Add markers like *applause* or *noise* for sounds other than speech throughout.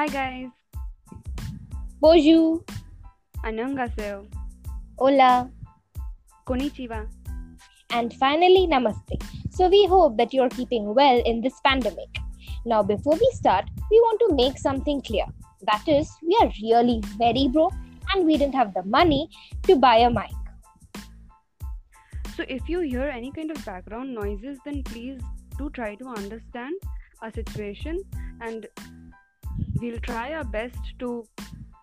Hi guys. Bonjour. Anangaseo. Hola. Konnichiwa. And finally, Namaste. So we hope that you're keeping well in this pandemic. Now, before we start, we want to make something clear. That is, we are really very broke and we didn't have the money to buy a mic. So, if you hear any kind of background noises, then please do try to understand our situation and we'll try our best to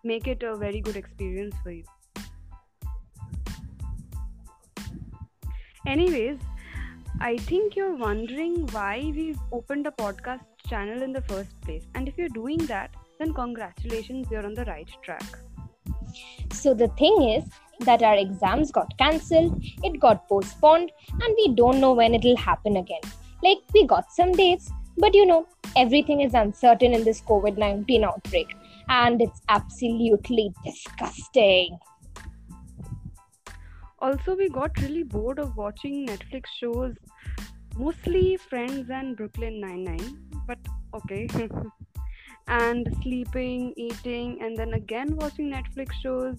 make it a very good experience for you. Anyways, I think you're wondering why we've opened a podcast channel in the first place. And if you're doing that, then congratulations, you're on the right track. So, the thing is that our exams got cancelled, it got postponed, and we don't know when it'll happen again. Like, we got some dates, but you know, everything is uncertain in this COVID 19 outbreak, and it's absolutely disgusting. Also, we got really bored of watching Netflix shows, mostly Friends and Brooklyn Nine-Nine, but okay. *laughs* and sleeping, eating, and then again watching Netflix shows.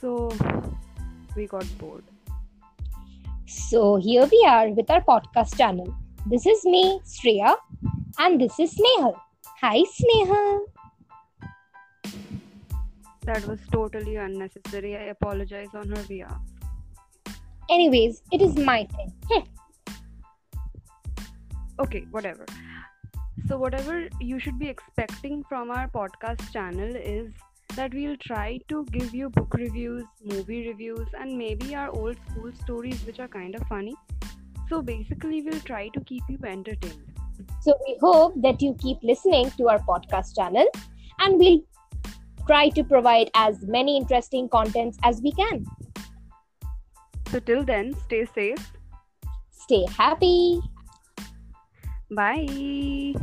So, we got bored. So, here we are with our podcast channel. This is me, Sreya, and this is Snehal. Hi, Snehal. That was totally unnecessary. I apologize on her behalf. Anyways, it is my thing. Okay, whatever. So, whatever you should be expecting from our podcast channel is that we'll try to give you book reviews, movie reviews, and maybe our old school stories, which are kind of funny. So, basically, we'll try to keep you entertained. So, we hope that you keep listening to our podcast channel and we'll try to provide as many interesting contents as we can. So, till then, stay safe. Stay happy. Bye.